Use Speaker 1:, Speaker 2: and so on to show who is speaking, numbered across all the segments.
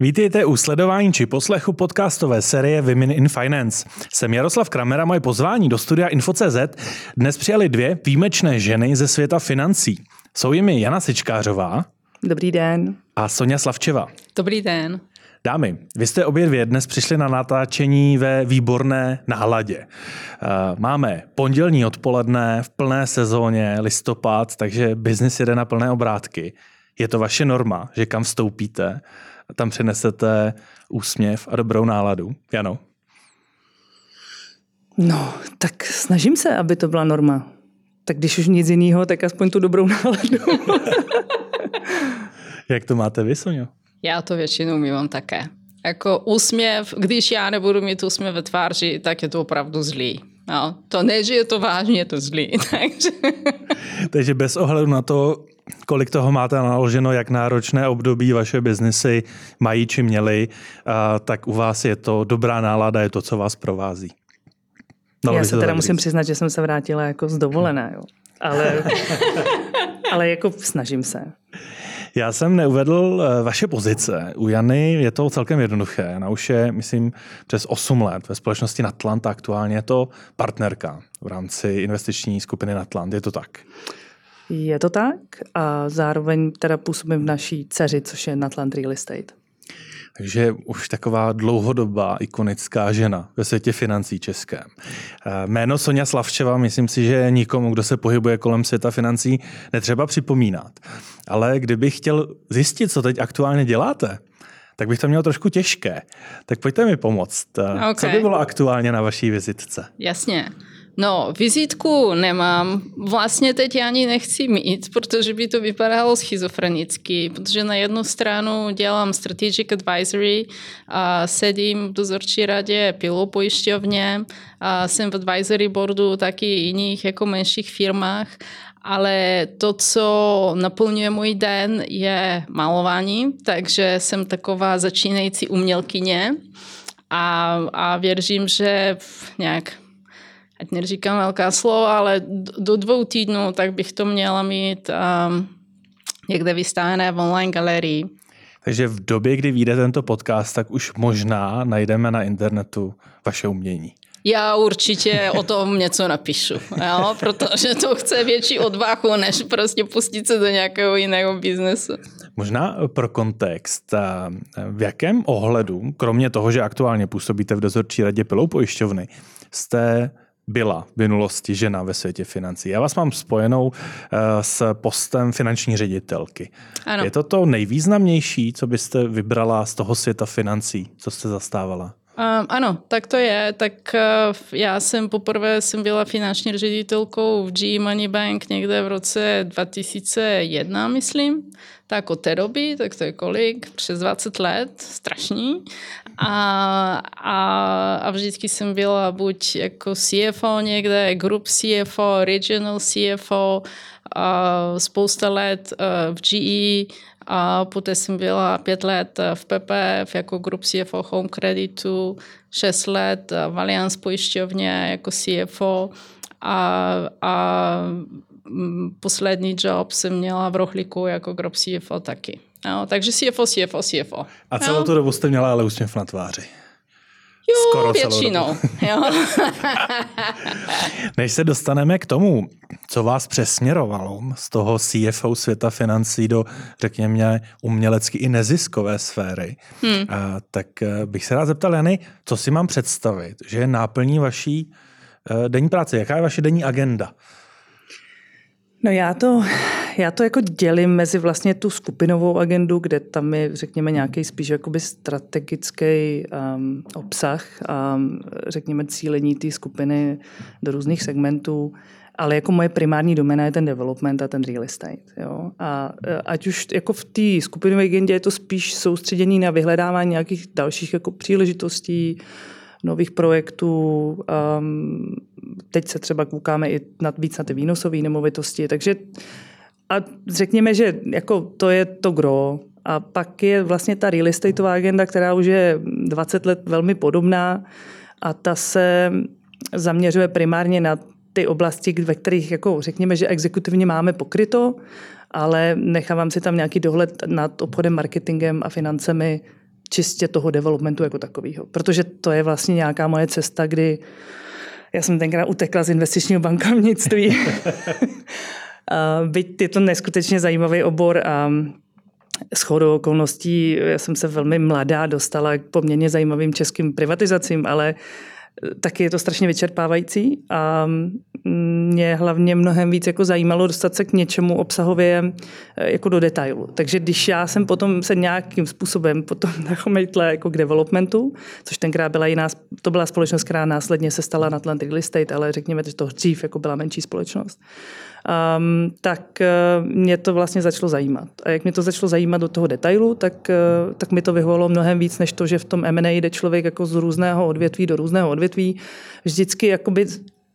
Speaker 1: Vítejte u sledování či poslechu podcastové série Women in Finance. Jsem Jaroslav Kramer a moje pozvání do studia Info.cz dnes přijali dvě výjimečné ženy ze světa financí. Jsou jimi Jana Sičkářová.
Speaker 2: Dobrý den.
Speaker 1: A Sonja Slavčeva.
Speaker 3: Dobrý den.
Speaker 1: Dámy, vy jste obě dvě dnes přišli na natáčení ve výborné náladě. Eh, máme pondělní odpoledne v plné sezóně, listopad, takže biznis jede na plné obrátky. Je to vaše norma, že kam vstoupíte, tam přinesete úsměv a dobrou náladu. Jano?
Speaker 2: No, tak snažím se, aby to byla norma. Tak když už nic jiného, tak aspoň tu dobrou náladu.
Speaker 1: Jak to máte vy, Sonio?
Speaker 3: Já to většinou mívám také. Jako úsměv, když já nebudu mít úsměv ve tváři, tak je to opravdu zlý. No, to ne, že je to vážně, je to zlý. Takže...
Speaker 1: Takže bez ohledu na to, kolik toho máte naloženo, jak náročné období vaše biznesy mají či měly, tak u vás je to dobrá nálada, je to, co vás provází.
Speaker 2: No, Já se teda musím říct. přiznat, že jsem se vrátila jako z dovolené, jo. Ale, ale jako snažím se.
Speaker 1: Já jsem neuvedl eh, vaše pozice. U Jany je to celkem jednoduché. Ona už je, myslím, přes 8 let ve společnosti Natlant. Aktuálně je to partnerka v rámci investiční skupiny Natlant. Je to tak?
Speaker 2: Je to tak a zároveň teda působím v naší dceři, což je Natland Real Estate.
Speaker 1: Takže už taková dlouhodobá ikonická žena ve světě financí českém. Eh, jméno Sonja Slavčeva, myslím si, že nikomu, kdo se pohybuje kolem světa financí, netřeba připomínat. Ale kdybych chtěl zjistit, co teď aktuálně děláte, tak bych to měl trošku těžké. Tak pojďte mi pomoct. Okay. Co by bylo aktuálně na vaší vizitce?
Speaker 3: Jasně. No, vizitku nemám. Vlastně teď ani nechci mít, protože by to vypadalo schizofrenicky, protože na jednu stranu dělám strategic advisory, a sedím v dozorčí radě pilou pojišťovně, a jsem v advisory boardu taky jiných jako menších firmách, ale to, co naplňuje můj den, je malování, takže jsem taková začínající umělkyně a, a věřím, že nějak ať neříkám velká slova, ale do dvou týdnů tak bych to měla mít um, někde vystavené v online galerii.
Speaker 1: Takže v době, kdy vyjde tento podcast, tak už možná najdeme na internetu vaše umění.
Speaker 3: Já určitě o tom něco napíšu, jo? protože to chce větší odvahu, než prostě pustit se do nějakého jiného biznesu.
Speaker 1: Možná pro kontext, v jakém ohledu, kromě toho, že aktuálně působíte v dozorčí radě pilou pojišťovny, jste byla v minulosti žena ve světě financí. Já vás mám spojenou eh, s postem finanční ředitelky. Ano. Je to to nejvýznamnější, co byste vybrala z toho světa financí, co jste zastávala?
Speaker 3: Um, ano, tak to je. Tak uh, já jsem poprvé jsem byla finanční ředitelkou v G Money Bank někde v roce 2001, myslím. Tak od té doby, tak to je kolik? Přes 20 let, strašný. A, a, a vždycky jsem byla buď jako CFO někde, group CFO, regional CFO, a spousta let uh, v GE, a poté jsem byla pět let v PPF jako group CFO Home Creditu, šest let v Allianz pojišťovně jako CFO a, a poslední job jsem měla v Rohlíku jako group CFO taky. No, takže CFO, CFO, CFO.
Speaker 1: A celou no. tu dobu jste měla ale úsměv na tváři.
Speaker 3: Jo, Skoro většinou. Jo.
Speaker 1: Než se dostaneme k tomu, co vás přesměrovalo z toho CFO světa financí do, řekněme, umělecky i neziskové sféry, hmm. tak eh, bych se rád zeptal, Jany, co si mám představit, že je náplní vaší eh, denní práce? Jaká je vaše denní agenda?
Speaker 2: No já to, já to jako dělím mezi vlastně tu skupinovou agendu, kde tam je, řekněme, nějaký spíš jakoby strategický um, obsah a um, řekněme cílení té skupiny do různých segmentů, ale jako moje primární domena je ten development a ten real estate. Jo? A e, ať už jako v té skupinové agendě je to spíš soustředění na vyhledávání nějakých dalších jako příležitostí, nových projektů. Um, teď se třeba koukáme i na, víc na ty výnosové nemovitosti, takže a řekněme, že jako to je to gro. A pak je vlastně ta real estateová agenda, která už je 20 let velmi podobná a ta se zaměřuje primárně na ty oblasti, ve kterých, jako řekněme, že exekutivně máme pokryto, ale nechávám si tam nějaký dohled nad obchodem, marketingem a financemi čistě toho developmentu jako takového. Protože to je vlastně nějaká moje cesta, kdy já jsem tenkrát utekla z investičního bankovnictví. Byť je to neskutečně zajímavý obor a s chodou okolností, já jsem se velmi mladá dostala k poměrně zajímavým českým privatizacím, ale taky je to strašně vyčerpávající a mě hlavně mnohem víc jako zajímalo dostat se k něčemu obsahově eh, jako do detailu. Takže když já jsem potom se nějakým způsobem potom nachomejtla jako k developmentu, což tenkrát byla jiná, to byla společnost, která následně se stala na Atlantic Real Estate, ale řekněme, že to dřív jako byla menší společnost, um, tak uh, mě to vlastně začalo zajímat. A jak mě to začalo zajímat do toho detailu, tak, uh, tak mi to vyhovovalo mnohem víc, než to, že v tom M&A jde člověk jako z různého odvětví do různého odvětví. Vždycky jakoby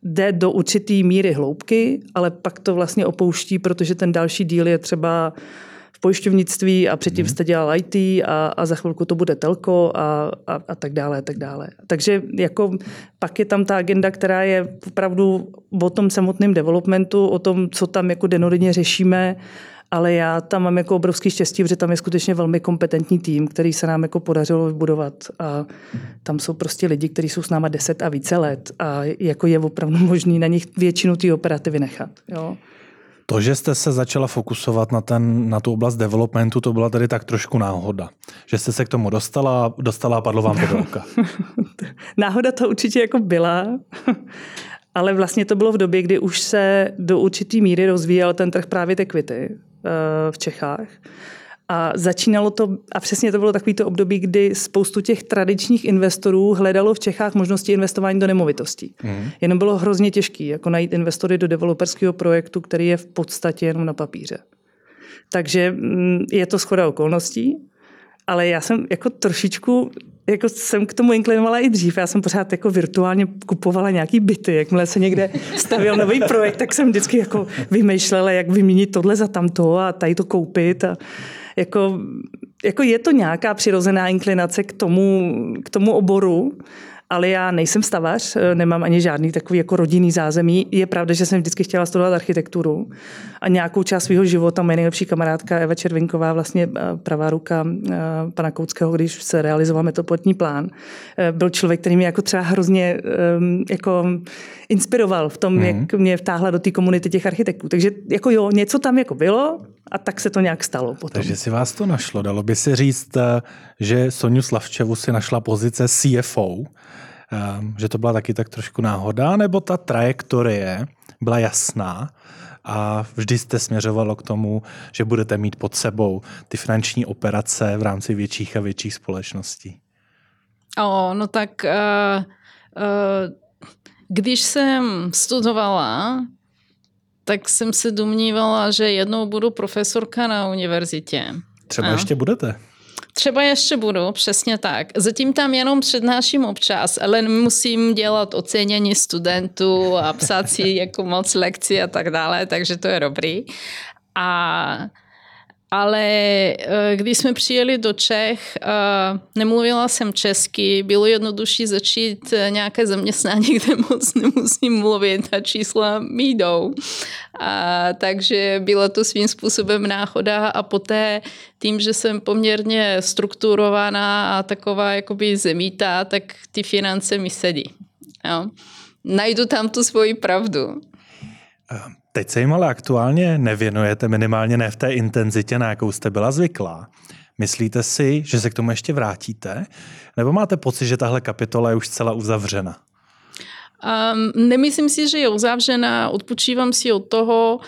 Speaker 2: jde do určitý míry hloubky, ale pak to vlastně opouští, protože ten další díl je třeba v pojišťovnictví a předtím mhm. jste dělal IT a, a za chvilku to bude telko a, a, a tak dále, a tak dále. Takže jako pak je tam ta agenda, která je opravdu o tom samotném developmentu, o tom, co tam jako denodenně řešíme ale já tam mám jako obrovský štěstí, protože tam je skutečně velmi kompetentní tým, který se nám jako podařilo vybudovat a tam jsou prostě lidi, kteří jsou s náma 10 a více let a jako je opravdu možný na nich většinu té operativy nechat. Jo.
Speaker 1: To, že jste se začala fokusovat na, ten, na tu oblast developmentu, to byla tedy tak trošku náhoda. Že jste se k tomu dostala, dostala a padlo vám to do oka.
Speaker 2: náhoda to určitě jako byla, ale vlastně to bylo v době, kdy už se do určitý míry rozvíjel ten trh právě equity. Eh, v Čechách. A začínalo to, a přesně to bylo takový to období, kdy spoustu těch tradičních investorů hledalo v Čechách možnosti investování do nemovitostí. Mm. Jenom bylo hrozně těžké jako najít investory do developerského projektu, který je v podstatě jenom na papíře. Takže mm, je to schoda okolností, ale já jsem jako trošičku jako jsem k tomu inklinovala i dřív. Já jsem pořád jako virtuálně kupovala nějaký byty. Jakmile se někde stavil nový projekt, tak jsem vždycky jako vymýšlela, jak vyměnit tohle za tamto a tady to koupit. A jako, jako je to nějaká přirozená inklinace k tomu, k tomu oboru ale já nejsem stavař, eh, nemám ani žádný takový jako rodinný zázemí. Je pravda, že jsem vždycky chtěla studovat architekturu a nějakou část svého života moje nejlepší kamarádka Eva Červinková, vlastně eh, pravá ruka eh, pana Koutského, když se realizoval metropolitní plán, byl člověk, který mě jako třeba hrozně ehm, jako inspiroval v tom, mm. jak mě vtáhla do té komunity těch architektů. Takže jako jo, něco tam jako bylo a tak se to nějak stalo potom.
Speaker 1: Takže si vás to našlo. Dalo by se říct, že Soniu Slavčevu si našla pozice CFO, Ehm, že to byla taky tak trošku náhoda, nebo ta trajektorie byla jasná a vždy jste směřovalo k tomu, že budete mít pod sebou ty finanční operace v rámci větších a větších společností?
Speaker 3: O, no tak uh, uh, když jsem studovala, tak jsem se domnívala, že jednou budu profesorka na univerzitě.
Speaker 1: Třeba a? ještě budete.
Speaker 3: Třeba ještě budu, přesně tak. Zatím tam jenom přednáším občas, ale musím dělat ocenění studentů a psát si jako moc lekcí a tak dále, takže to je dobrý. A ale eh, když jsme přijeli do Čech, eh, nemluvila jsem česky, bylo jednodušší začít eh, nějaké zaměstnání, kde moc nemusím mluvit a čísla mi jdou. A, takže byla to svým způsobem náhoda a poté tím, že jsem poměrně strukturovaná a taková jakoby zemítá, tak ty finance mi sedí. Jo. Najdu tam tu svoji pravdu.
Speaker 1: Teď se jim ale aktuálně nevěnujete, minimálně ne v té intenzitě, na jakou jste byla zvyklá. Myslíte si, že se k tomu ještě vrátíte? Nebo máte pocit, že tahle kapitola je už celá uzavřena?
Speaker 3: Um, nemyslím si, že je uzavřena, odpočívám si od toho.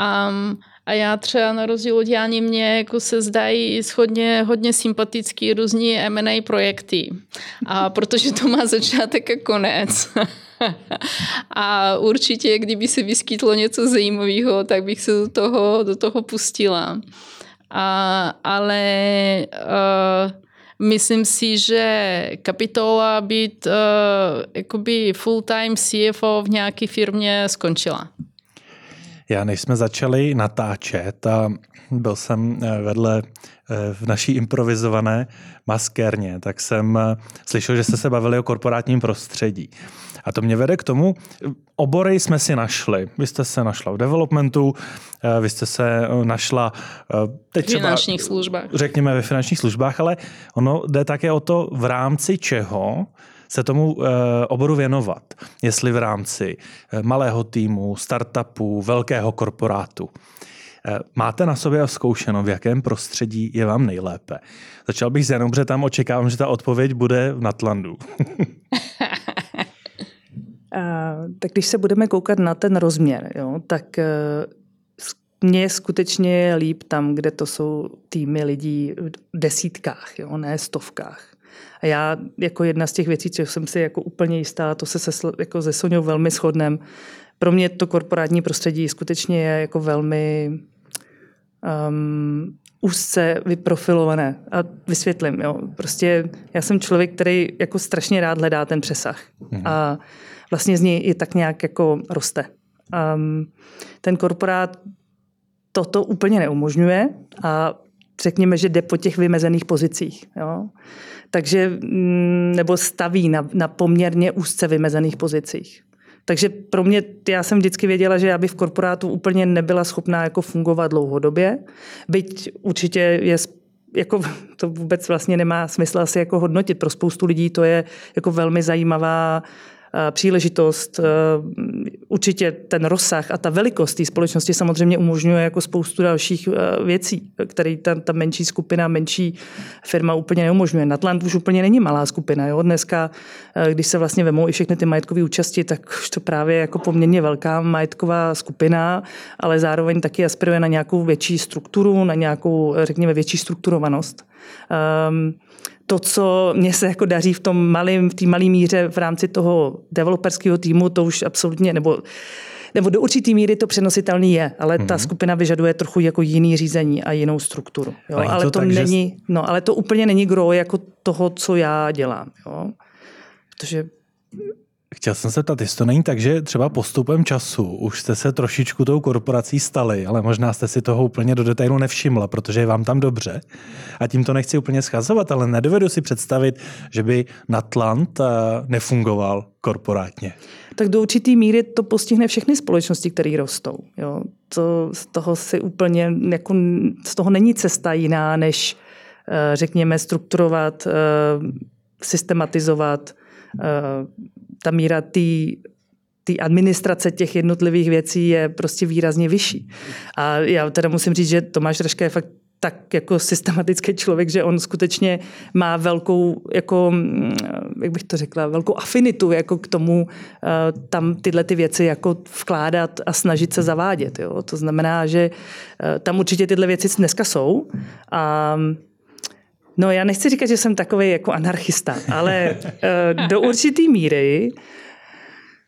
Speaker 3: Um, a já třeba na rozdíl od Jány mě jako se zdají schodně hodně sympatický různí M&A projekty. A protože to má začátek a konec. a určitě, kdyby se vyskytlo něco zajímavého, tak bych se do toho, do toho pustila. A, ale uh, myslím si, že kapitola být uh, jakoby full-time CFO v nějaké firmě skončila.
Speaker 1: Já než jsme začali natáčet a byl jsem eh, vedle eh, v naší improvizované maskérně, tak jsem eh, slyšel, že jste se bavili o korporátním prostředí. A to mě vede k tomu, obory jsme si našli. Vy jste se našla v developmentu, vy jste se našla
Speaker 3: teď v finančních službách.
Speaker 1: Řekněme ve finančních službách, ale ono jde také o to, v rámci čeho se tomu eh, oboru věnovat, jestli v rámci eh, malého týmu, startupu, velkého korporátu. Eh, máte na sobě zkoušeno, v jakém prostředí je vám nejlépe? Začal bych s Janou, protože tam očekávám, že ta odpověď bude v Natlandu.
Speaker 2: tak když se budeme koukat na ten rozměr, jo, tak mně je skutečně líp tam, kde to jsou týmy lidí v desítkách, jo, ne stovkách. A já jako jedna z těch věcí, co jsem si jako úplně jistá, to se, se jako se Soňou velmi shodnem. Pro mě to korporátní prostředí skutečně je jako velmi um, úzce vyprofilované. A vysvětlím, jo. Prostě já jsem člověk, který jako strašně rád hledá ten přesah. Mhm. A vlastně z něj i tak nějak jako roste. Um, ten korporát toto úplně neumožňuje a řekněme, že jde po těch vymezených pozicích. Jo takže, mm, nebo staví na, na poměrně úzce vymezených pozicích. Takže pro mě, já jsem vždycky věděla, že já bych v korporátu úplně nebyla schopná jako fungovat dlouhodobě. Byť určitě je jako to vůbec vlastně nemá smysl asi jako hodnotit. Pro spoustu lidí to je jako velmi zajímavá příležitost. Eh, určitě ten rozsah a ta velikost té společnosti samozřejmě umožňuje jako spoustu dalších eh, věcí, které ta, ta menší skupina, menší firma úplně neumožňuje. Natlant už úplně není malá skupina. Jo? Dneska, když se vlastně vemou i všechny ty majetkové účasti, tak už to právě jako poměrně velká majetková skupina, ale zároveň taky aspiruje na nějakou větší strukturu, na nějakou, řekněme, větší strukturovanost. Um, to, co mě se jako daří v tom malém, v té malé míře v rámci toho developerského týmu, to už absolutně, nebo nebo do určitý míry to přenositelný je, ale mm-hmm. ta mhm. skupina vyžaduje trochu jako jiný řízení a jinou strukturu. Jo? Ale, ale to, to tak, není, že... no, ale to úplně není gro jako toho, co já dělám. Jo? Protože
Speaker 1: Chtěl jsem se ptat, jestli to není tak, že třeba postupem času už jste se trošičku tou korporací stali, ale možná jste si toho úplně do detailu nevšimla, protože je vám tam dobře. A tím to nechci úplně schazovat, ale nedovedu si představit, že by Natlant eh, nefungoval korporátně.
Speaker 2: Tak do určitý míry to postihne všechny společnosti, které rostou. Jo. To, z toho si úplně, jako, z toho není cesta jiná, než eh, řekněme strukturovat, eh, systematizovat, ta míra té administrace těch jednotlivých věcí je prostě výrazně vyšší. A já teda musím říct, že Tomáš Raška je fakt tak jako systematický člověk, že on skutečně má velkou, jako, mm, jak bych to řekla, velkou afinitu jako k tomu eh, tam tyhle ty věci jako vkládat a snažit se zavádět. Jo. To znamená, že eh, tam určitě tyhle věci dneska jsou a No já nechci říkat, že jsem takový jako anarchista, ale uh, do určitý míry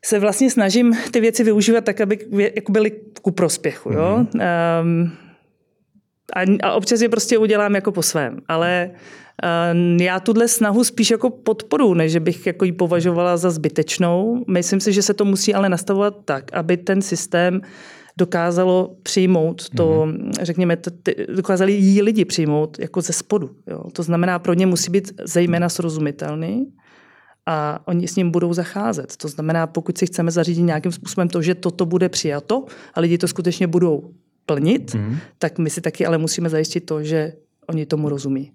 Speaker 2: se vlastně snažím ty věci využívat tak, aby jako byly ku prospěchu. Jo? Mm-hmm. A, a občas je prostě udělám jako po svém. Ale uh, já tuhle snahu spíš jako podporu, než bych jako ji považovala za zbytečnou. Myslím si, že se to musí ale nastavovat tak, aby ten systém dokázalo přijmout to, mm-hmm. řekněme, to, ty, dokázali jí lidi přijmout jako ze spodu. Jo. To znamená, pro ně musí být zejména srozumitelný a oni s ním budou zacházet. To znamená, pokud si chceme zařídit nějakým způsobem to, že toto bude přijato a lidi to skutečně budou plnit, mm-hmm. tak my si taky ale musíme zajistit to, že oni tomu rozumí.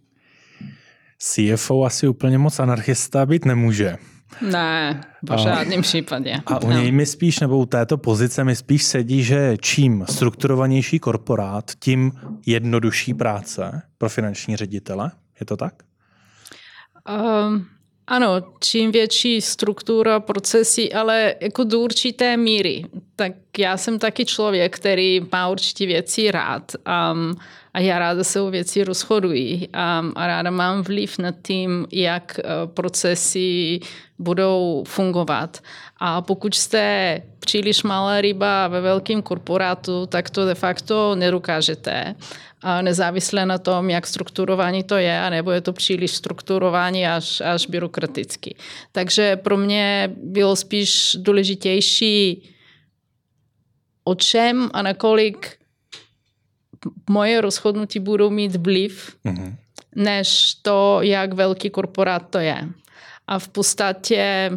Speaker 1: CFO asi úplně moc anarchista být nemůže.
Speaker 3: Ne, v žádném případě.
Speaker 1: A u něj mi spíš, nebo u této pozice mi spíš sedí, že čím strukturovanější korporát, tím jednodušší práce pro finanční ředitele. Je to tak?
Speaker 3: Um, ano, čím větší struktura, procesy, ale jako do určité míry. Tak já jsem taky člověk, který má určitě věci rád. Um, a já ráda se o věci rozhoduji a, a ráda mám vliv na tím, jak eh, procesy budou fungovat. A pokud jste příliš malá ryba ve velkém korporátu, tak to de facto nedokážete. A nezávisle na tom, jak strukturování to je, nebo je to příliš strukturování až, až byrokraticky. Takže pro mě bylo spíš důležitější o čem a nakolik moje rozhodnutí budou mít vliv, mm-hmm. než to, jak velký korporát to je. A v podstatě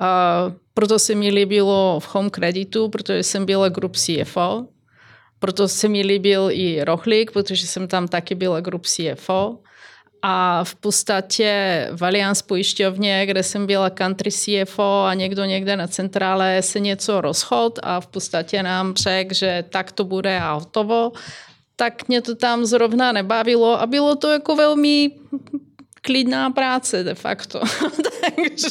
Speaker 3: uh, proto se mi líbilo v Home Creditu, protože jsem byla group CFO. Proto se mi líbil i Rohlík, protože jsem tam taky byla group CFO. A v podstatě v Allianz pojišťovně, kde jsem byla country CFO a někdo někde na centrále se něco rozchod a v podstatě nám řekl, že tak to bude a hotovo, tak mě to tam zrovna nebavilo a bylo to jako velmi klidná práce de facto.
Speaker 1: Takže...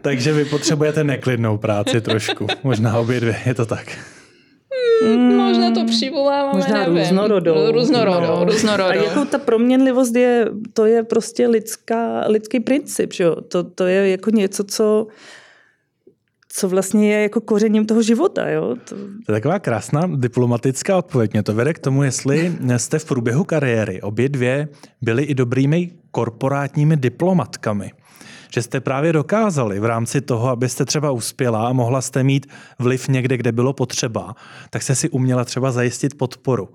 Speaker 1: Takže vy potřebujete neklidnou práci trošku. Možná obě dvě, je to tak.
Speaker 3: Mm, možná to přivoláváme,
Speaker 2: Možná
Speaker 3: nevím.
Speaker 2: různorodou.
Speaker 3: Různorodou, no. různorodou.
Speaker 2: A jako ta proměnlivost je, to je prostě lidská, lidský princip, že jo? To, to je jako něco, co co vlastně je jako kořením toho života. Jo?
Speaker 1: To... to je taková krásná diplomatická odpověď. Mě to vede k tomu, jestli jste v průběhu kariéry obě dvě byly i dobrými korporátními diplomatkami že jste právě dokázali v rámci toho, abyste třeba uspěla a mohla jste mít vliv někde, kde bylo potřeba, tak jste si uměla třeba zajistit podporu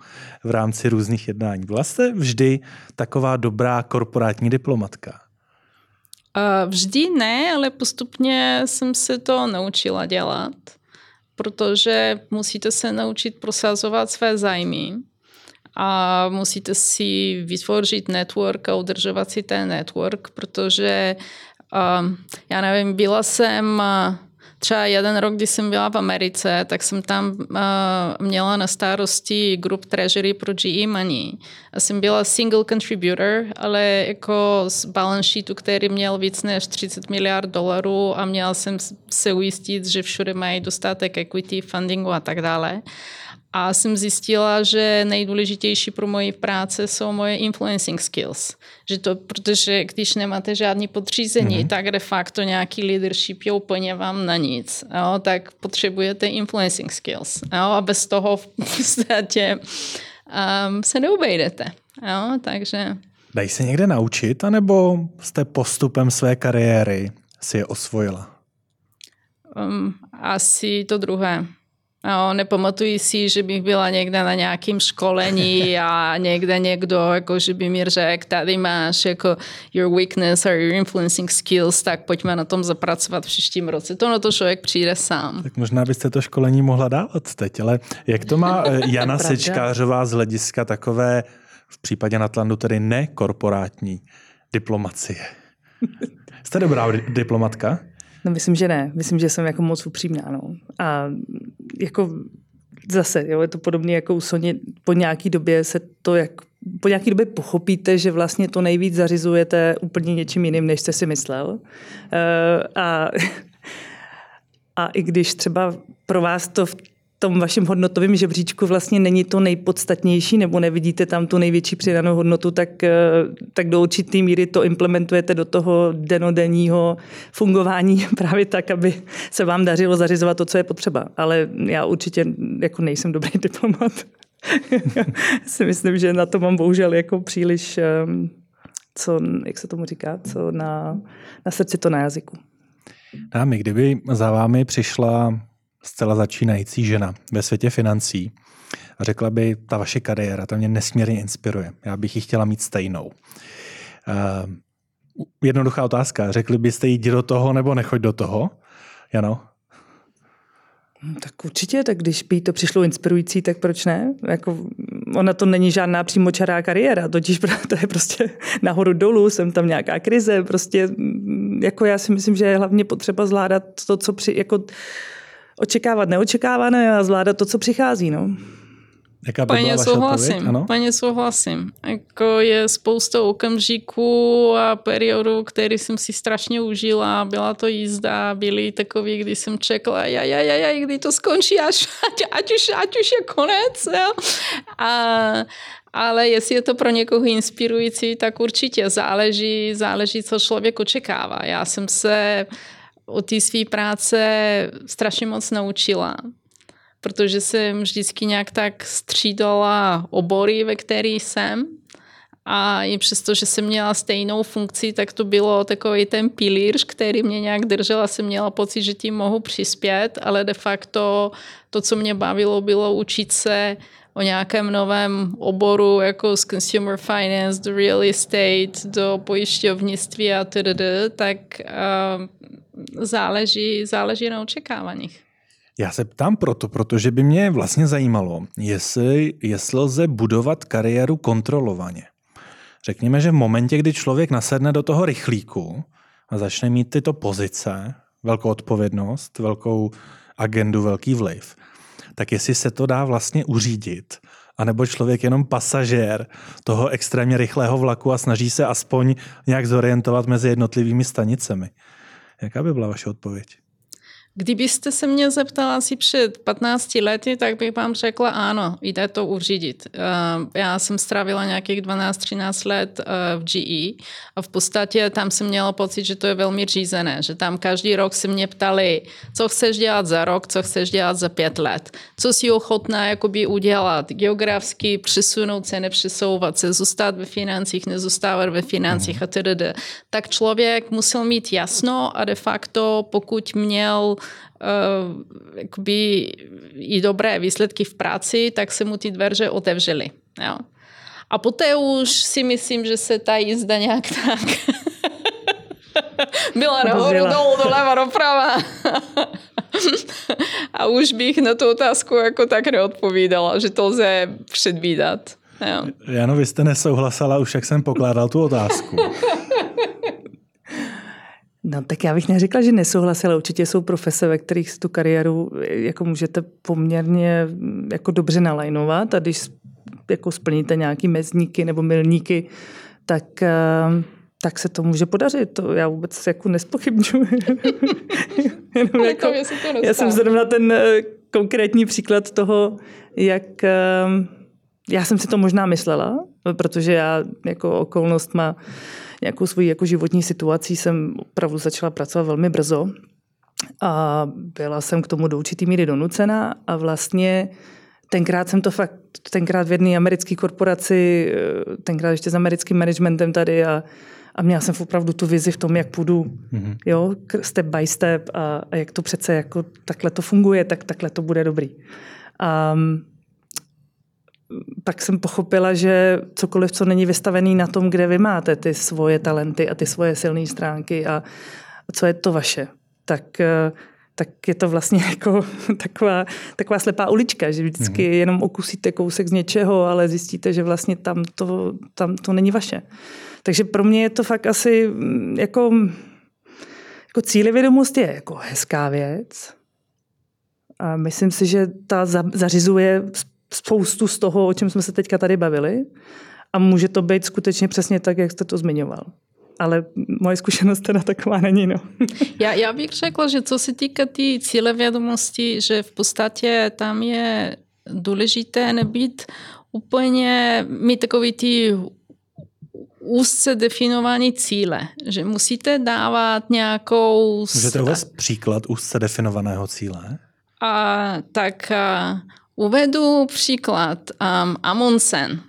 Speaker 1: v rámci různých jednání. Byla jste vždy taková dobrá korporátní diplomatka?
Speaker 3: Vždy ne, ale postupně jsem se to naučila dělat, protože musíte se naučit prosazovat své zájmy a musíte si vytvořit network a udržovat si ten network, protože uh, já nevím, byla jsem uh, třeba jeden rok, kdy jsem byla v Americe, tak jsem tam uh, měla na starosti group treasury pro GE Money. A jsem byla single contributor, ale jako z balance sheetu, který měl víc než 30 miliard dolarů a měla jsem se ujistit, že všude mají dostatek equity, fundingu a tak dále. A jsem zjistila, že nejdůležitější pro moji práce jsou moje influencing skills. Že to, protože když nemáte žádný podřízení, mm-hmm. tak de facto nějaký leadership je úplně vám na nic. Jo? Tak potřebujete influencing skills. Jo? A bez toho v podstatě um, se neobejdete. Jo? Takže...
Speaker 1: Dají se někde naučit, anebo jste postupem své kariéry si je osvojila?
Speaker 3: Um, asi to druhé. No, nepamatuji si, že bych byla někde na nějakém školení a někde někdo, jako, že by mi řekl, tady máš jako your weakness or your influencing skills, tak pojďme na tom zapracovat v příštím roce. To na to člověk přijde sám.
Speaker 1: Tak možná byste to školení mohla dávat teď, ale jak to má eh, Jana Sečkářová z hlediska takové, v případě Natlandu tedy nekorporátní diplomacie? Jste dobrá diplomatka?
Speaker 2: No myslím, že ne. Myslím, že jsem jako moc upřímná. No. A jako zase, jo, je to podobně jako u Sony, po nějaký době se to jak po nějaký době pochopíte, že vlastně to nejvíc zařizujete úplně něčím jiným, než jste si myslel. Uh, a, a i když třeba pro vás to v tom vašem hodnotovém žebříčku vlastně není to nejpodstatnější nebo nevidíte tam tu největší přidanou hodnotu, tak, eh, tak do určitý míry to implementujete do toho denodenního fungování právě tak, aby se vám dařilo zařizovat to, co je potřeba. Ale já určitě jako nejsem dobrý diplomat. si myslím, že na to mám bohužel jako příliš, ehm, co, jak se tomu říká, co na, na srdci, to na jazyku.
Speaker 1: Dámy, kdyby za vámi přišla zcela začínající žena ve světě financí a řekla by, ta vaše kariéra, ta mě nesmírně inspiruje. Já bych ji chtěla mít stejnou. Uh, jednoduchá otázka. Řekli byste jít do toho nebo nechoď do toho? Jano?
Speaker 2: Tak určitě, tak když by to přišlo inspirující, tak proč ne? Jako, ona to není žádná přímočará kariéra, totiž to je prostě nahoru dolů, jsem tam nějaká krize, prostě jako já si myslím, že je hlavně potřeba zvládat to, co při, jako očekávat neočekávané a zvládat to, co přichází. No.
Speaker 1: Jaká by Plně
Speaker 3: souhlasím, ano? plně souhlasím. Jako je spousta okamžiků a periodů, který jsem si strašně užila. Byla to jízda, byly takový, kdy jsem čekala, ja, ja, ja, ja, kdy to skončí, až, ať, ať, už, ať už je konec. Jo? A, ale jestli je to pro někoho inspirující, tak určitě záleží, záleží, co člověk očekává. Já jsem se o té své práce strašně moc naučila, protože jsem vždycky nějak tak střídala obory, ve kterých jsem a i přesto, že jsem měla stejnou funkci, tak to bylo takový ten pilíř, který mě nějak držel a jsem měla pocit, že tím mohu přispět, ale de facto to, co mě bavilo, bylo učit se o nějakém novém oboru, jako z consumer finance, do real estate, do pojišťovnictví a td., tak uh, záleží, záleží na očekávaních.
Speaker 1: Já se ptám proto, protože by mě vlastně zajímalo, jestli, jestli lze budovat kariéru kontrolovaně. Řekněme, že v momentě, kdy člověk nasedne do toho rychlíku a začne mít tyto pozice, velkou odpovědnost, velkou agendu, velký vliv, tak jestli se to dá vlastně uřídit, anebo člověk jenom pasažér toho extrémně rychlého vlaku a snaží se aspoň nějak zorientovat mezi jednotlivými stanicemi. Jaká by byla vaše odpověď?
Speaker 3: Kdybyste se mě zeptala asi před 15 lety, tak bych vám řekla ano, jde to uřídit. Eh, já jsem strávila nějakých 12-13 let eh, v GE a v podstatě tam jsem měla pocit, že to je velmi řízené, že tam každý rok se mě ptali, co chceš dělat za rok, co chceš dělat za pět let, co si ochotná jakoby udělat, geograficky přesunout se, nepřesouvat se, zůstat ve financích, nezůstávat ve financích mhm. a tedy. Tak člověk musel mít jasno a de facto pokud měl jakoby i dobré výsledky v práci, tak se mu ty dveře otevřely. Jo. A poté už si myslím, že se ta jízda nějak tak byla nahoru, dolů, doleva, doprava. a už bych na tu otázku jako tak neodpovídala, že to lze předvídat. Jo.
Speaker 1: Jano, vy jste nesouhlasila už, jak jsem pokládal tu otázku.
Speaker 2: No tak já bych neřekla, že nesouhlasila. Určitě jsou profese, ve kterých tu kariéru jako můžete poměrně jako dobře nalajnovat a když jako splníte nějaký mezníky nebo milníky, tak, eh, tak se to může podařit. To já vůbec jako nespochybnuju. jako, já jsem zrovna ten eh, konkrétní příklad toho, jak eh, já jsem si to možná myslela, protože já jako okolnost má nějakou svoji jako životní situací jsem opravdu začala pracovat velmi brzo a byla jsem k tomu do určitý míry donucena a vlastně tenkrát jsem to fakt, tenkrát v jedné americké korporaci, tenkrát ještě s americkým managementem tady a, a měla jsem opravdu tu vizi v tom, jak půjdu mm-hmm. jo, step by step a, a jak to přece jako takhle to funguje, tak takhle to bude dobrý. Um, pak jsem pochopila, že cokoliv, co není vystavený na tom, kde vy máte ty svoje talenty a ty svoje silné stránky a co je to vaše, tak, eh, tak je to vlastně jako taková, taková slepá ulička, že vždycky mm-hmm. jenom okusíte kousek z něčeho, ale zjistíte, že vlastně tam to, tam to není vaše. Takže pro mě je to fakt asi mm, jako, jako cílevědomost je jako hezká věc. A myslím si, že ta zařizuje spoustu z toho, o čem jsme se teďka tady bavili. A může to být skutečně přesně tak, jak jste to zmiňoval. Ale moje zkušenost teda taková není. No.
Speaker 3: Já, já bych řekla, že co se týká té tý cíle vědomosti, že v podstatě tam je důležité nebýt úplně mít takový ty úzce definovaný cíle, že musíte dávat nějakou...
Speaker 1: Můžete uvést příklad úzce definovaného cíle?
Speaker 3: A, tak a, Uvedu příklad. Um, Amundsen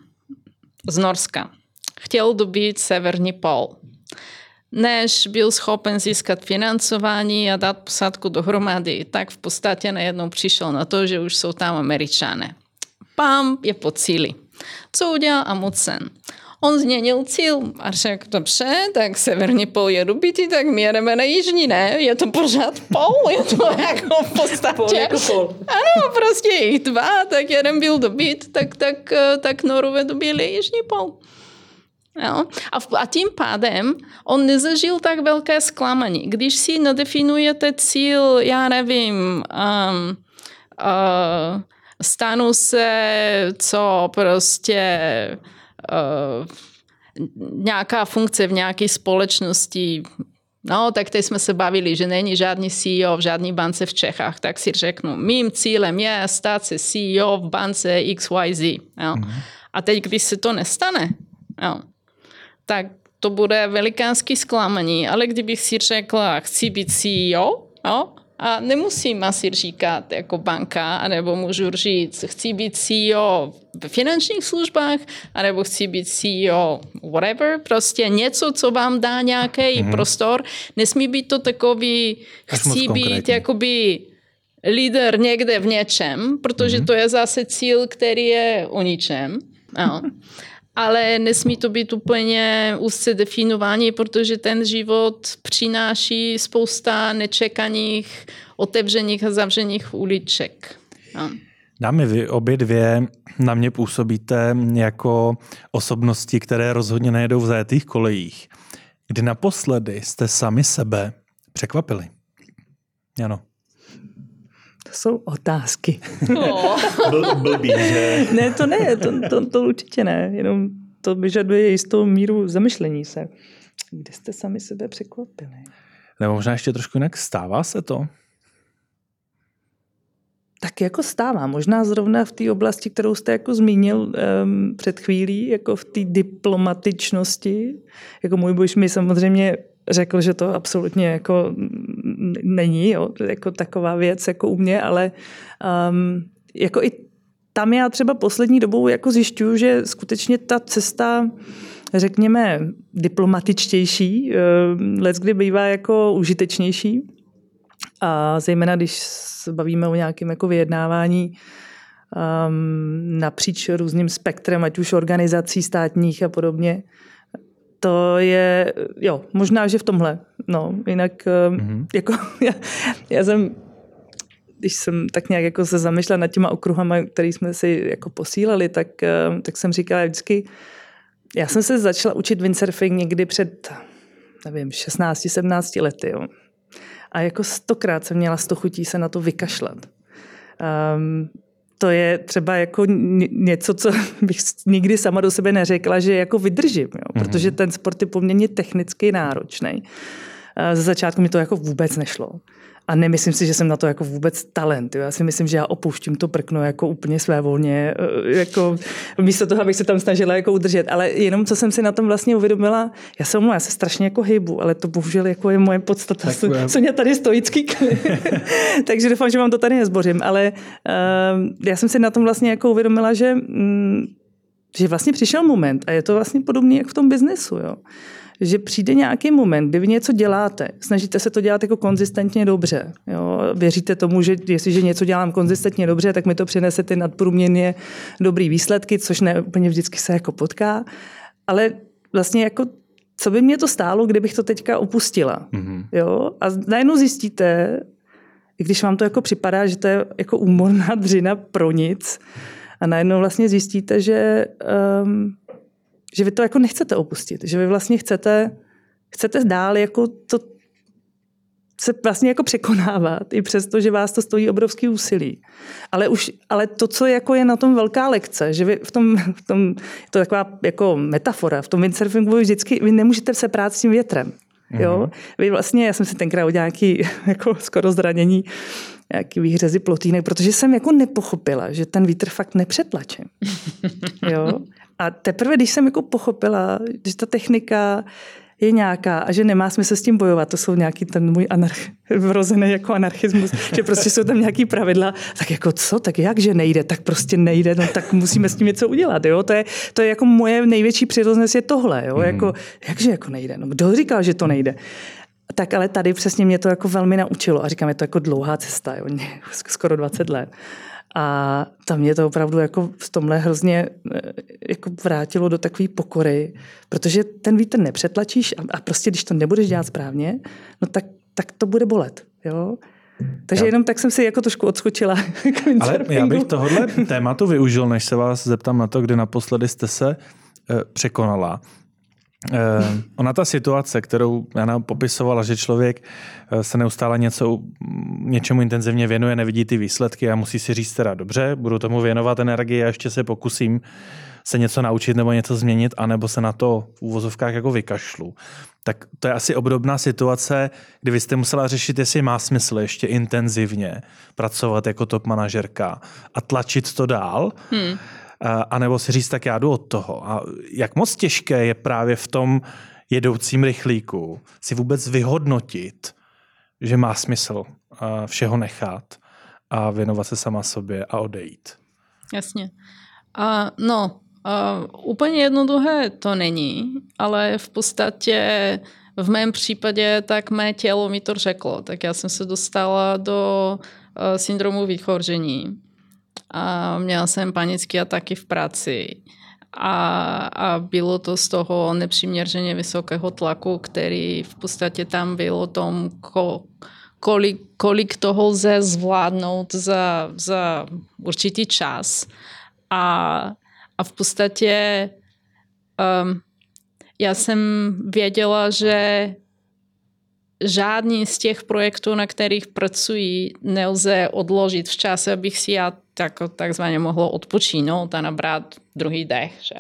Speaker 3: z Norska chtěl dobít severní pol. Než byl schopen získat financování a dát posádku dohromady, tak v podstatě najednou přišel na to, že už jsou tam američané. Pam je po cíli. Co udělal Amundsen? On změnil cíl a řekl, dobře, tak severní pol je dobitý, tak my jedeme na jižní, ne? Je to pořád pol, je to jako v podstatě. Pol jako pol. Ano, prostě jich dva, tak jeden byl dobit, tak, tak, tak Norové dobili jižní pol. Jo? A, a tím pádem on nezažil tak velké zklamání. Když si nadefinujete cíl, já nevím, um, uh, stanu se, co prostě nějaká funkce v nějaké společnosti, No, tak teď jsme se bavili, že není žádný CEO v žádné bance v Čechách, tak si řeknu, mým cílem je stát se CEO v bance XYZ. Jo. Mm-hmm. A teď, když se to nestane, jo, tak to bude velikánský zklamání, ale kdybych si řekla, chci být CEO, jo, A nemusím asi říkat jako banka, anebo můžu říct, chci být CEO v finančních službách, anebo chci být CEO whatever, prostě něco, co vám dá nějaký mm-hmm. prostor. Nesmí být to takový, chci být jakoby líder někde v něčem, protože mm-hmm. to je zase cíl, který je o ničem. No. Ale nesmí to být úplně úzce definování, protože ten život přináší spousta nečekaných, otevřených a zavřených uliček. No.
Speaker 1: Dámy, vy obě dvě na mě působíte jako osobnosti, které rozhodně nejedou v zajetých kolejích. Kdy naposledy jste sami sebe překvapili? Ano
Speaker 2: jsou otázky.
Speaker 1: No. Byl, blbý, že?
Speaker 2: ne, to ne, to, to, to určitě ne, jenom to vyžaduje jistou míru zamyšlení se. Kde jste sami sebe překvapili?
Speaker 1: Nebo možná ještě trošku jinak stává se to?
Speaker 2: Tak jako stává. Možná zrovna v té oblasti, kterou jste jako zmínil um, před chvílí, jako v té diplomatičnosti. Jako můj bož mi samozřejmě řekl, že to absolutně jako není jo, jako taková věc jako u mě, ale um, jako i tam já třeba poslední dobou jako zjišťuju, že skutečně ta cesta řekněme, diplomatičtější, let kdy bývá jako užitečnější. A zejména, když se bavíme o nějakém jako vyjednávání um, napříč různým spektrem, ať už organizací státních a podobně, to je, jo, možná, že v tomhle. No, jinak mm-hmm. jako já, já jsem když jsem tak nějak jako se zamýšlela nad těma okruhama, který jsme si jako posílali, tak, ehm, tak jsem říkala vždycky, já jsem se začala učit windsurfing někdy před, nevím, 16-17 lety. Jo. A jako stokrát jsem měla sto chutí se na to vykašlat. Um, to je třeba jako něco, co bych nikdy sama do sebe neřekla, že jako vydržím, jo? Mm-hmm. protože ten sport je poměrně technicky náročný. Ze začátku mi to jako vůbec nešlo. A nemyslím si, že jsem na to jako vůbec talent. Jo. Já si myslím, že já opouštím to prkno jako úplně své volně, eh, jako místo toho, abych se tam snažila jako udržet. Ale jenom co jsem si na tom vlastně uvědomila, já jsem já se strašně jako hybu, ale to bohužel jako je moje podstata. Co mě tady stoický Takže doufám, že vám to tady nezbořím. Ale uh, já jsem si na tom vlastně jako uvědomila, že, mm, že vlastně přišel moment a je to vlastně podobné jak v tom biznesu. Jo že přijde nějaký moment, kdy vy něco děláte, snažíte se to dělat jako konzistentně dobře. Jo? Věříte tomu, že jestliže něco dělám konzistentně dobře, tak mi to přinese ty nadprůměrně dobrý výsledky, což ne úplně vždycky se jako potká. Ale vlastně jako co by mě to stálo, kdybych to teďka opustila. Mm-hmm. Jo? A najednou zjistíte, i když vám to jako připadá, že to je jako úmorná dřina pro nic, a najednou vlastně zjistíte, že um, že vy to jako nechcete opustit, že vy vlastně chcete, chcete dál jako to se vlastně jako překonávat, i přesto, že vás to stojí obrovský úsilí. Ale, už, ale to, co jako je na tom velká lekce, že vy v tom, v tom to je taková jako metafora, v tom windsurfingu vy vždycky, vy nemůžete se prát s tím větrem. Jo? Mhm. Vy vlastně, já jsem si tenkrát udělal nějaký jako skoro zranění, nějaký výhřezy plotínek, protože jsem jako nepochopila, že ten vítr fakt nepřetlačím. Jo? A teprve, když jsem jako pochopila, že ta technika je nějaká a že nemá smysl s tím bojovat, to jsou nějaký ten můj anarch, vrozený jako anarchismus, že prostě jsou tam nějaký pravidla, tak jako co, tak jak, že nejde, tak prostě nejde, no tak musíme s tím něco udělat, jo, to je, to je jako moje největší přirozenost je tohle, jo, mm. jako, jakže jako nejde, no kdo říkal, že to nejde? Tak ale tady přesně mě to jako velmi naučilo a říkám, je to jako dlouhá cesta, jo, skoro 20 let. A tam mě to opravdu jako v tomhle hrozně eh, jako vrátilo do takové pokory, protože ten vítr nepřetlačíš a, a prostě když to nebudeš dělat správně, no tak, tak to bude bolet. Jo? Takže já. jenom tak jsem si jako trošku odskočila.
Speaker 1: Ale já bych tohle tématu využil, než se vás zeptám na to, kdy naposledy jste se e, překonala. Eh, ona ta situace, kterou Jana popisovala, že člověk eh, se neustále něco, něčemu intenzivně věnuje, nevidí ty výsledky a musí si říct teda dobře, budu tomu věnovat energii a ještě se pokusím se něco naučit nebo něco změnit, anebo se na to v úvozovkách jako vykašlu. Tak to je asi obdobná situace, kdy vy jste musela řešit, jestli má smysl ještě intenzivně pracovat jako top manažerka a tlačit to dál. Hmm a nebo si říct, tak já jdu od toho. A jak moc těžké je právě v tom jedoucím rychlíku si vůbec vyhodnotit, že má smysl všeho nechat a věnovat se sama sobě a odejít.
Speaker 3: Jasně. A no, a úplně jednoduché to není, ale v podstatě v mém případě tak mé tělo mi to řeklo. Tak já jsem se dostala do uh, syndromu vychoržení a měla jsem panické ataky v práci a, a bylo to z toho nepřiměřeně vysokého tlaku, který v podstatě tam byl o tom, ko, kolik, kolik toho lze zvládnout za, za určitý čas. A, a v podstatě um, já jsem věděla, že žádný z těch projektů, na kterých pracuji, nelze odložit v čase, abych si já tak, takzvaně mohla odpočínout a nabrat druhý dech. Že?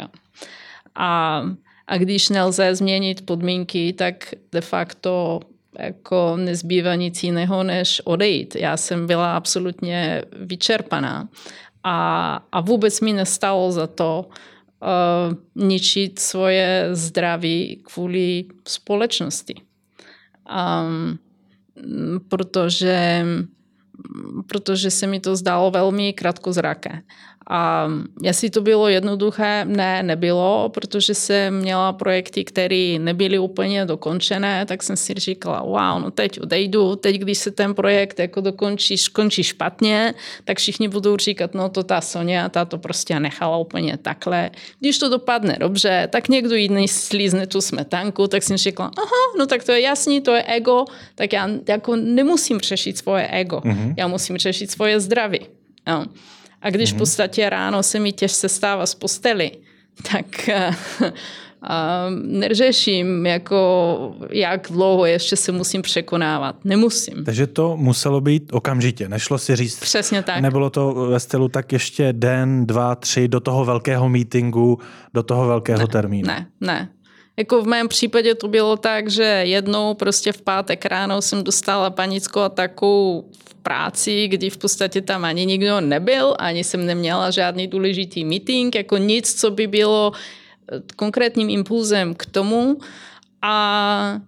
Speaker 3: A, a když nelze změnit podmínky, tak de facto jako nezbývá nic jiného, než odejít. Já jsem byla absolutně vyčerpaná a, a vůbec mi nestalo za to uh, ničit svoje zdraví kvůli společnosti. Um, protože, protože se mi to zdálo velmi krátkozraké. A jestli to bylo jednoduché, ne, nebylo, protože jsem měla projekty, které nebyly úplně dokončené, tak jsem si říkala, wow, no teď odejdu, teď když se ten projekt jako dokončí, skončí špatně, tak všichni budou říkat, no to ta Sonia, ta to prostě nechala úplně takhle. Když to dopadne dobře, tak někdo jiný slízne tu smetanku, tak jsem říkala, aha, no tak to je jasný, to je ego, tak já jako nemusím řešit svoje ego, mm-hmm. já musím řešit svoje zdraví. No. A když mm-hmm. v podstatě ráno se mi těžce stává z postely, tak a neřeším, jako jak dlouho ještě se musím překonávat. Nemusím.
Speaker 1: Takže to muselo být okamžitě, nešlo si říct.
Speaker 3: Přesně tak.
Speaker 1: Nebylo to ve stylu tak ještě den, dva, tři do toho velkého meetingu, do toho velkého
Speaker 3: ne,
Speaker 1: termínu.
Speaker 3: Ne, ne. Jako v mém případě to bylo tak, že jednou prostě v pátek ráno jsem dostala panickou ataku v práci, kdy v podstatě tam ani nikdo nebyl, ani jsem neměla žádný důležitý meeting, jako nic, co by bylo eh, konkrétním impulzem k tomu. A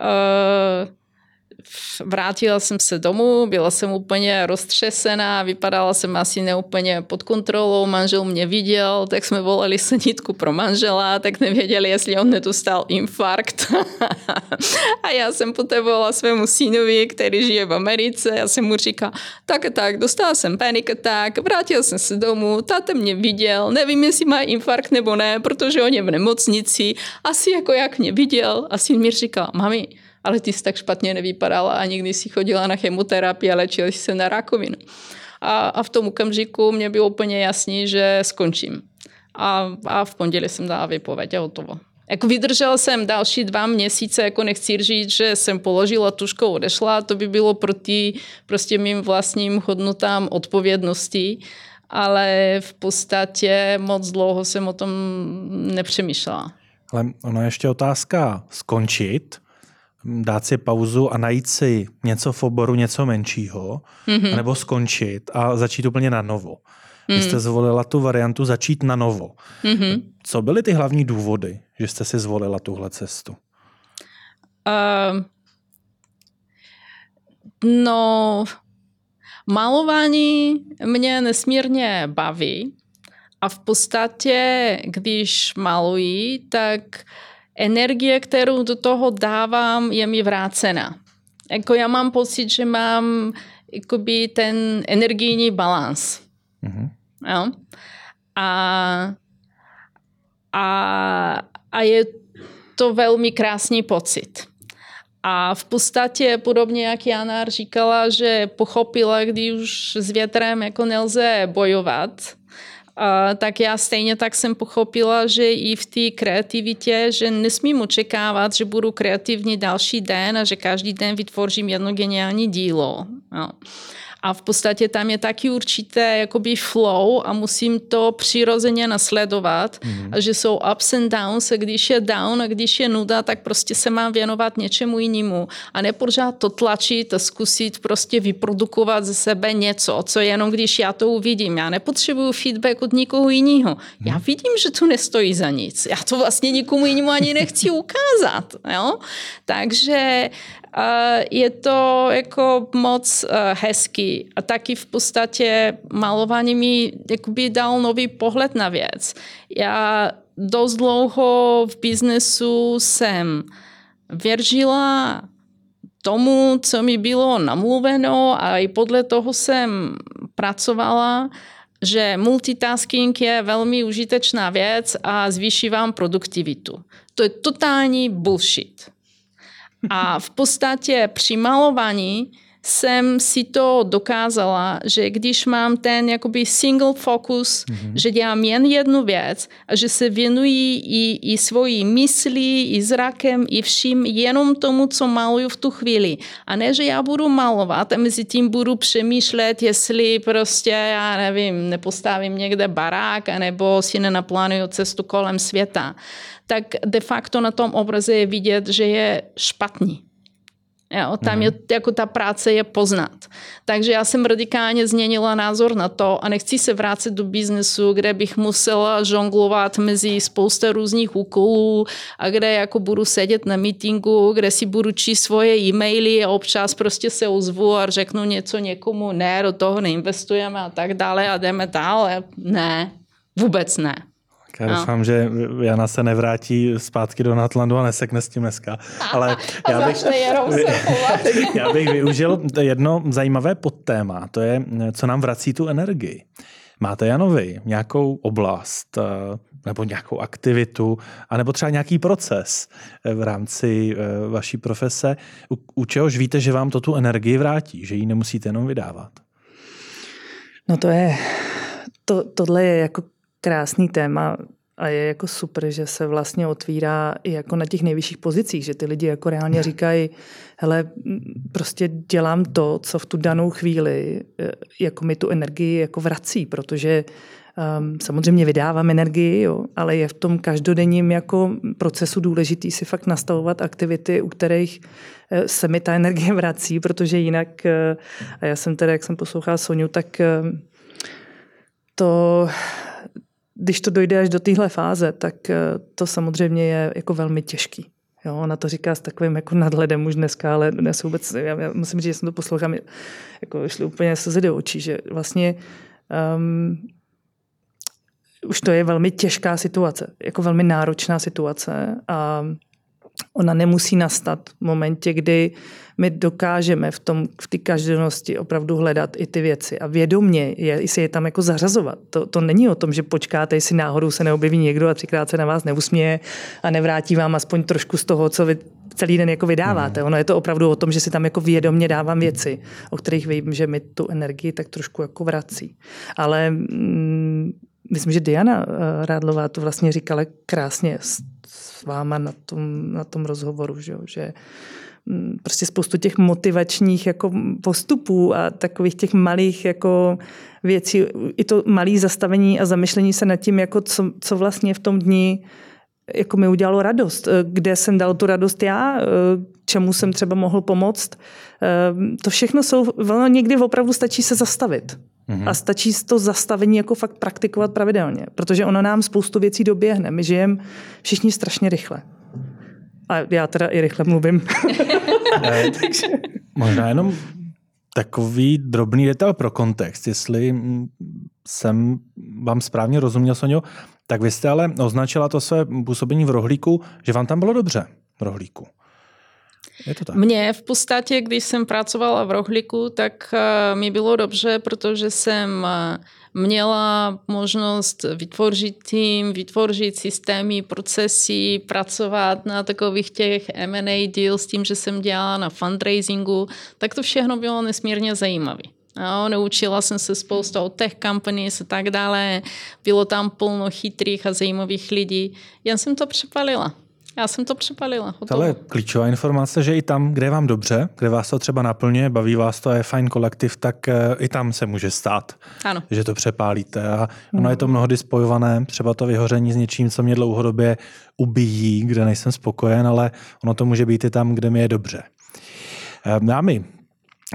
Speaker 3: uh, vrátila jsem se domů, byla jsem úplně roztřesená, vypadala jsem asi neúplně pod kontrolou, manžel mě viděl, tak jsme volali sanitku pro manžela, tak nevěděli, jestli on nedostal infarkt. a já jsem poté volala svému synovi, který žije v Americe, já jsem mu říkala, tak a tak, dostala jsem panic attack, vrátil jsem se domů, táta mě viděl, nevím, jestli má infarkt nebo ne, protože on je v nemocnici, asi jako jak mě viděl, asi mi říkal, mami, ale ty jsi tak špatně nevypadala a nikdy si chodila na chemoterapii a léčila jsi se na rakovinu. A, a v tom okamžiku mě bylo úplně jasný, že skončím. A, a v pondělí jsem dala vypověď a hotovo. Jako vydržela jsem další dva měsíce, jako nechci říct, že jsem položila tušku, odešla, to by bylo proti prostě mým vlastním hodnotám odpovědnosti, ale v podstatě moc dlouho jsem o tom nepřemýšlela.
Speaker 1: Ale je ještě otázka skončit, dát si pauzu a najít si něco v oboru, něco menšího, mm-hmm. nebo skončit a začít úplně na novo. Mm. Vy jste zvolila tu variantu začít na novo. Mm-hmm. Co byly ty hlavní důvody, že jste si zvolila tuhle cestu? Uh,
Speaker 3: no, malování mě nesmírně baví a v podstatě, když maluji, tak uh, energie, kterou do toho dávám, je mi vrácena. Jako já mám pocit, že mám jakoby ten energijní balans. Mm-hmm. Jo? A, a, a je to velmi krásný pocit. A v podstatě podobně jak Jana říkala, že pochopila, když už s větrem jako nelze bojovat, tak já stejně tak jsem pochopila, že i v té kreativitě, že nesmím očekávat, že budu kreativní další den a že každý den vytvořím jedno geniální dílo. No a v podstatě tam je taky určité jakoby flow a musím to přirozeně nasledovat mm. a že jsou ups and downs a když je down a když je nuda, tak prostě se mám věnovat něčemu jinému a nepořád to tlačit a zkusit prostě vyprodukovat ze sebe něco, co jenom když já to uvidím. Já nepotřebuju feedback od nikoho jiného. Já mhm. vidím, že to nestojí za nic. Já to vlastně nikomu jinému ani nechci ukázat. Jo? Takže je to jako moc hezký. A taky v podstatě malování mi jakoby dal nový pohled na věc. Já dost dlouho v biznesu jsem věřila tomu, co mi bylo namluveno a i podle toho jsem pracovala, že multitasking je velmi užitečná věc a zvýší vám produktivitu. To je totální bullshit. A v podstatě při malování jsem si to dokázala, že když mám ten jakoby single focus, mm-hmm. že dělám jen jednu věc a že se věnují i, i svojí myslí, i zrakem, i vším jenom tomu, co maluju v tu chvíli. A ne, že já budu malovat a mezi tím budu přemýšlet, jestli prostě, já nevím, nepostavím někde barák, nebo si nenaplánuju cestu kolem světa. Tak de facto na tom obraze je vidět, že je špatný. Jo, tam je, jako ta práce je poznat. Takže já jsem radikálně změnila názor na to a nechci se vrátit do biznesu, kde bych musela žonglovat mezi spousta různých úkolů a kde jako budu sedět na meetingu, kde si budu číst svoje e-maily a občas prostě se ozvu a řeknu něco někomu, ne, do toho neinvestujeme a tak dále a jdeme dále. Ne, vůbec ne.
Speaker 1: Já no. doufám, že Jana se nevrátí zpátky do Natlandu a nesekne s tím dneska. Ale já bych, já bych využil jedno zajímavé podtéma, to je, co nám vrací tu energii. Máte, Janovi, nějakou oblast eh, nebo nějakou aktivitu, anebo třeba nějaký proces eh, v rámci eh, vaší profese, u, u čehož víte, že vám to tu energii vrátí, že ji nemusíte jenom vydávat?
Speaker 2: No to je, to, tohle je jako krásný téma a je jako super, že se vlastně otvírá i jako na těch nejvyšších pozicích, že ty lidi jako reálně říkají, hele, prostě dělám to, co v tu danou chvíli e, jako mi tu energii jako vrací, protože um, samozřejmě vydávám energii, jo, ale je v tom každodenním jako procesu důležitý si fakt nastavovat aktivity, u kterých e, se mi ta energie vrací, protože jinak, e, a já jsem teda, jak jsem poslouchala Soniu, tak to když to dojde až do téhle fáze, tak eh, to samozřejmě je jako velmi těžký. Jo, ona to říká s takovým jako nadhledem už dneska, ale dnes vůbec, já, já musím říct, že jsem to poslouchám, jako šli úplně se do očí, že vlastně um, už to je velmi těžká situace, jako velmi náročná situace a ona nemusí nastat v momentě, kdy my dokážeme v tom v té každodennosti opravdu hledat i ty věci a vědomně je, si je tam jako zařazovat. To, to není o tom, že počkáte, jestli náhodou se neobjeví někdo a třikrát se na vás neusměje a nevrátí vám aspoň trošku z toho, co vy celý den jako vydáváte. Hmm. Ono je to opravdu o tom, že si tam jako vědomně dávám věci, o kterých vím, že mi tu energii tak trošku jako vrací. Ale mm, myslím, že Diana eh, Rádlová to vlastně říkala krásně s, s váma na tom, na tom rozhovoru, že, že mm, prostě spoustu těch motivačních jako postupů a takových těch malých jako věcí, i to malé zastavení a zamyšlení se nad tím, jako co, co vlastně v tom dni jako mi udělalo radost, eh, kde jsem dal tu radost já, eh, čemu jsem třeba mohl pomoct. To všechno jsou, ono někdy opravdu stačí se zastavit. Mm-hmm. A stačí to zastavení jako fakt praktikovat pravidelně, protože ono nám spoustu věcí doběhne. My žijeme všichni strašně rychle. A já teda i rychle mluvím.
Speaker 1: Možná jenom takový drobný detail pro kontext. Jestli jsem vám správně rozuměl, Sonio, tak vy jste ale označila to své působení v rohlíku, že vám tam bylo dobře v rohlíku.
Speaker 3: Je to tak. Mně v podstatě, když jsem pracovala v Rohlíku, tak eh, mi bylo dobře, protože jsem eh, měla možnost vytvořit tým, vytvořit systémy, procesy, pracovat na takových těch M&A deals, tím, že jsem dělala na fundraisingu, tak to všechno bylo nesmírně zajímavé. No, naučila jsem se spoustu od tech companies a tak dále. Bylo tam plno chytrých a zajímavých lidí. Jen jsem to přepalila. Já jsem to přepalila.
Speaker 1: Ale klíčová informace, že i tam, kde je vám dobře, kde vás to třeba naplňuje, baví vás to, je fajn kolektiv, tak eh, i tam se může stát,
Speaker 3: ano.
Speaker 1: že to přepálíte. A ono je to mnohdy spojované, třeba to vyhoření s něčím, co mě dlouhodobě ubíjí, kde nejsem spokojen, ale ono to může být i tam, kde mi je dobře. Eh, dámy,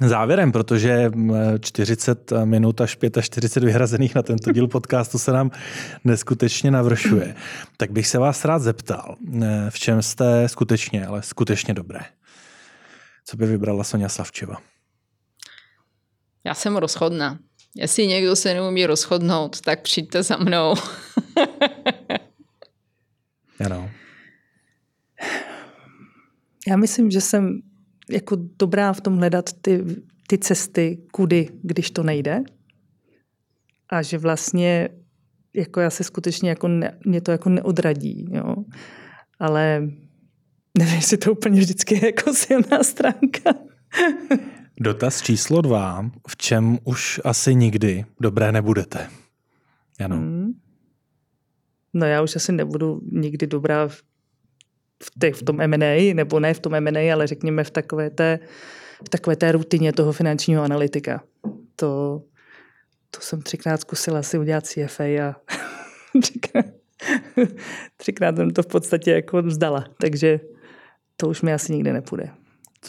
Speaker 1: závěrem, protože 40 minut až 45 vyhrazených na tento díl podcastu se nám neskutečně navršuje. Tak bych se vás rád zeptal, v čem jste skutečně, ale skutečně dobré? Co by vybrala Sonja Slavčeva?
Speaker 3: Já jsem rozchodná. Jestli někdo se neumí rozchodnout, tak přijďte za mnou.
Speaker 1: ano.
Speaker 2: Já myslím, že jsem jako dobrá v tom hledat ty, ty cesty, kudy, když to nejde. A že vlastně jako já se skutečně jako ne, mě to jako neodradí, jo. Ale nevím, jestli to úplně vždycky je jako silná stránka.
Speaker 1: Dotaz číslo dva. V čem už asi nikdy dobré nebudete? Ano. Hmm.
Speaker 2: No já už asi nebudu nikdy dobrá v, te, v tom M&A, nebo ne v tom M&A, ale řekněme v takové té, v takové té rutině toho finančního analytika. To, to jsem třikrát zkusila si udělat CFA a třikrát, třikrát jsem to v podstatě jako vzdala. Takže to už mi asi nikdy nepůjde.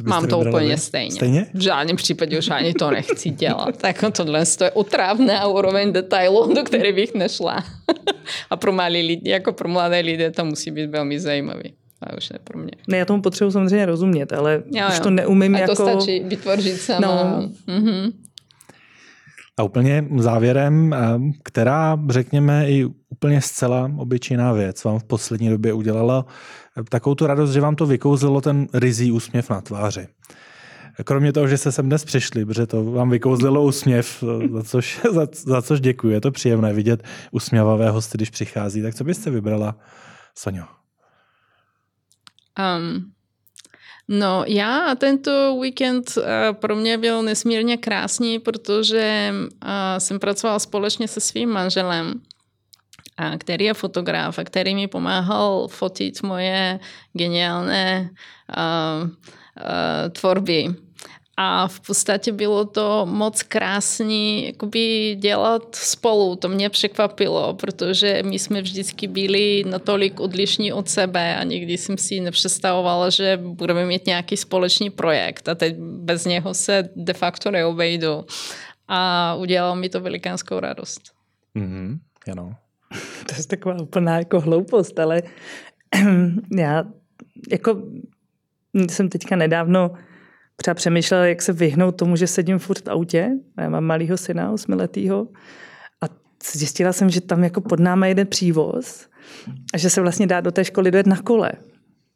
Speaker 3: Mám to úplně stejně.
Speaker 1: stejně.
Speaker 3: V žádném případě už ani to nechci dělat. tak tohle je otrávné a úroveň detailu, do které bych nešla. a pro malé lidi, jako pro mladé lidi to musí být velmi zajímavý. A už ne pro mě.
Speaker 2: Ne, já tomu potřebuji samozřejmě rozumět, ale jo, už jo. to neumím a
Speaker 3: jako...
Speaker 2: to
Speaker 3: stačí vytvořit sama. No. Mm-hmm.
Speaker 1: A úplně závěrem, eh, která, řekněme, i úplně zcela obyčejná věc vám v poslední době udělala eh, takovou tu radost, že vám to vykouzilo ten rizí úsměv na tváři. Kromě toho, že se sem dnes přišli, protože to vám vykouzlilo úsměv, eh, za což, za, za což děkuji. Je to příjemné vidět usměvavé hosty, když přichází. Tak co byste vybrala, Sonio?
Speaker 3: Um, No já tento víkend eh, pro mě byl nesmírně krásný, protože eh, jsem pracovala společně se svým manželem, který je fotograf a který mi pomáhal fotit moje geniálné uh, uh, tvorby. A v podstatě bylo to moc krásný jakoby dělat spolu. To mě překvapilo, protože my jsme vždycky byli natolik odlišní od sebe a nikdy jsem si nepředstavovala, že budeme mít nějaký společný projekt a teď bez něho se de facto neobejdu. A udělalo mi to velikánskou radost.
Speaker 1: Mm-hmm, ano.
Speaker 2: To je taková úplná jako hloupost, ale já jako jsem teďka nedávno třeba přemýšlela, jak se vyhnout tomu, že sedím furt v autě. Já mám malýho syna, osmiletýho. A zjistila jsem, že tam jako pod náma jede přívoz a že se vlastně dá do té školy dojet na kole.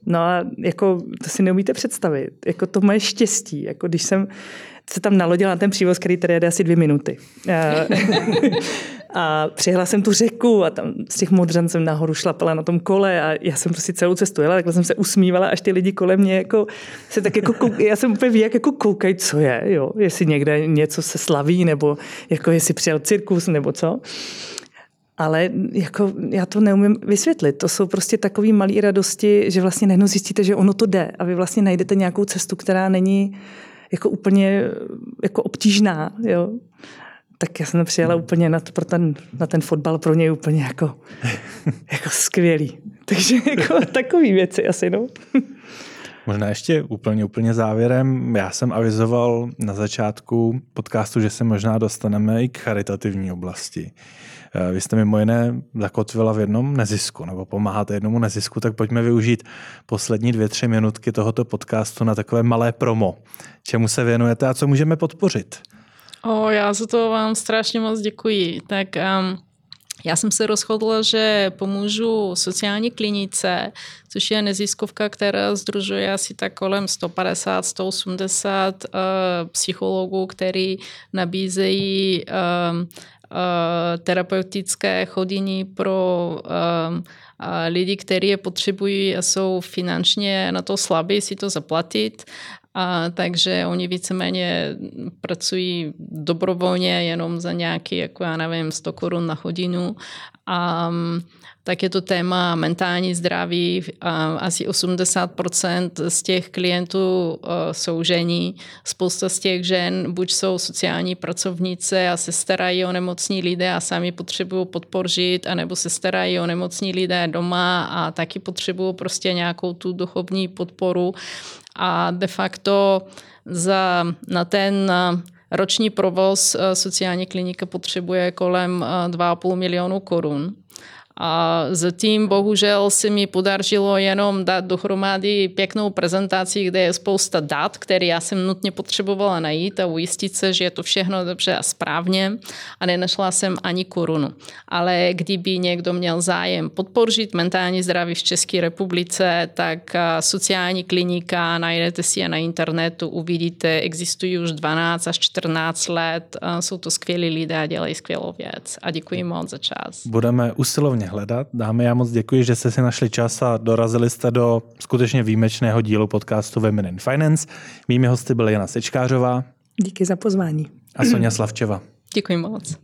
Speaker 2: No a jako to si neumíte představit. Jako to moje štěstí. Jako když jsem se tam nalodila na ten přívoz, který tady jede asi dvě minuty. A přijela jsem tu řeku a tam z těch modřan jsem nahoru šlapala na tom kole a já jsem prostě celou cestu jela, takhle jsem se usmívala, až ty lidi kolem mě jako se tak jako kouk, já jsem úplně ví, jak jako koukají, co je, jo, jestli někde něco se slaví, nebo jako jestli přijel cirkus, nebo co. Ale jako já to neumím vysvětlit. To jsou prostě takové malé radosti, že vlastně najednou zjistíte, že ono to jde a vy vlastně najdete nějakou cestu, která není jako úplně jako obtížná. Jo tak já jsem přijela úplně na, pro ten, na ten fotbal pro něj úplně jako, jako skvělý. Takže jako takový věci asi, no.
Speaker 1: Možná ještě úplně, úplně závěrem. Já jsem avizoval na začátku podcastu, že se možná dostaneme i k charitativní oblasti. Eh, vy jste mimo jiné zakotvila v jednom nezisku, nebo pomáháte jednomu nezisku, tak pojďme využít poslední dvě, tři minutky tohoto podcastu na takové malé promo. Čemu se věnujete a co můžeme podpořit?
Speaker 3: O, já za to vám strašně moc děkuji. Tak um, já jsem se rozhodla, že pomůžu sociální klinice, což je neziskovka, která združuje asi tak kolem 150-180 uh, psychologů, který nabízejí uh, terapeutické chodiny pro uh, lidi, kteří je potřebují a jsou finančně na to slabí si to zaplatit. A takže oni víceméně pracují dobrovolně jenom za nějaký, jako já nevím, 100 korun na hodinu. A tak je to téma mentální zdraví. A asi 80% z těch klientů jsou žení. Spousta z těch žen buď jsou sociální pracovnice a se starají o nemocní lidé a sami potřebují podpořit, anebo se starají o nemocní lidé doma a taky potřebují prostě nějakou tu duchovní podporu a de facto za, na ten roční provoz sociální klinika potřebuje kolem 2,5 milionu korun. A zatím bohužel se mi podařilo jenom dát dohromady pěknou prezentaci, kde je spousta dat, které já jsem nutně potřebovala najít a ujistit se, že je to všechno dobře a správně a nenašla jsem ani korunu. Ale kdyby někdo měl zájem podpořit mentální zdraví v České republice, tak sociální klinika najdete si je na internetu, uvidíte, existují už 12 až 14 let, jsou to skvělí lidé a dělají skvělou věc. A děkuji moc za čas.
Speaker 1: Budeme usilovně hledat. Dámy, já moc děkuji, že jste si našli čas a dorazili jste do skutečně výjimečného dílu podcastu Women in Finance. Mými hosty byly Jana Sečkářová.
Speaker 2: Díky za pozvání.
Speaker 1: A Sonja Slavčeva.
Speaker 3: Děkuji moc.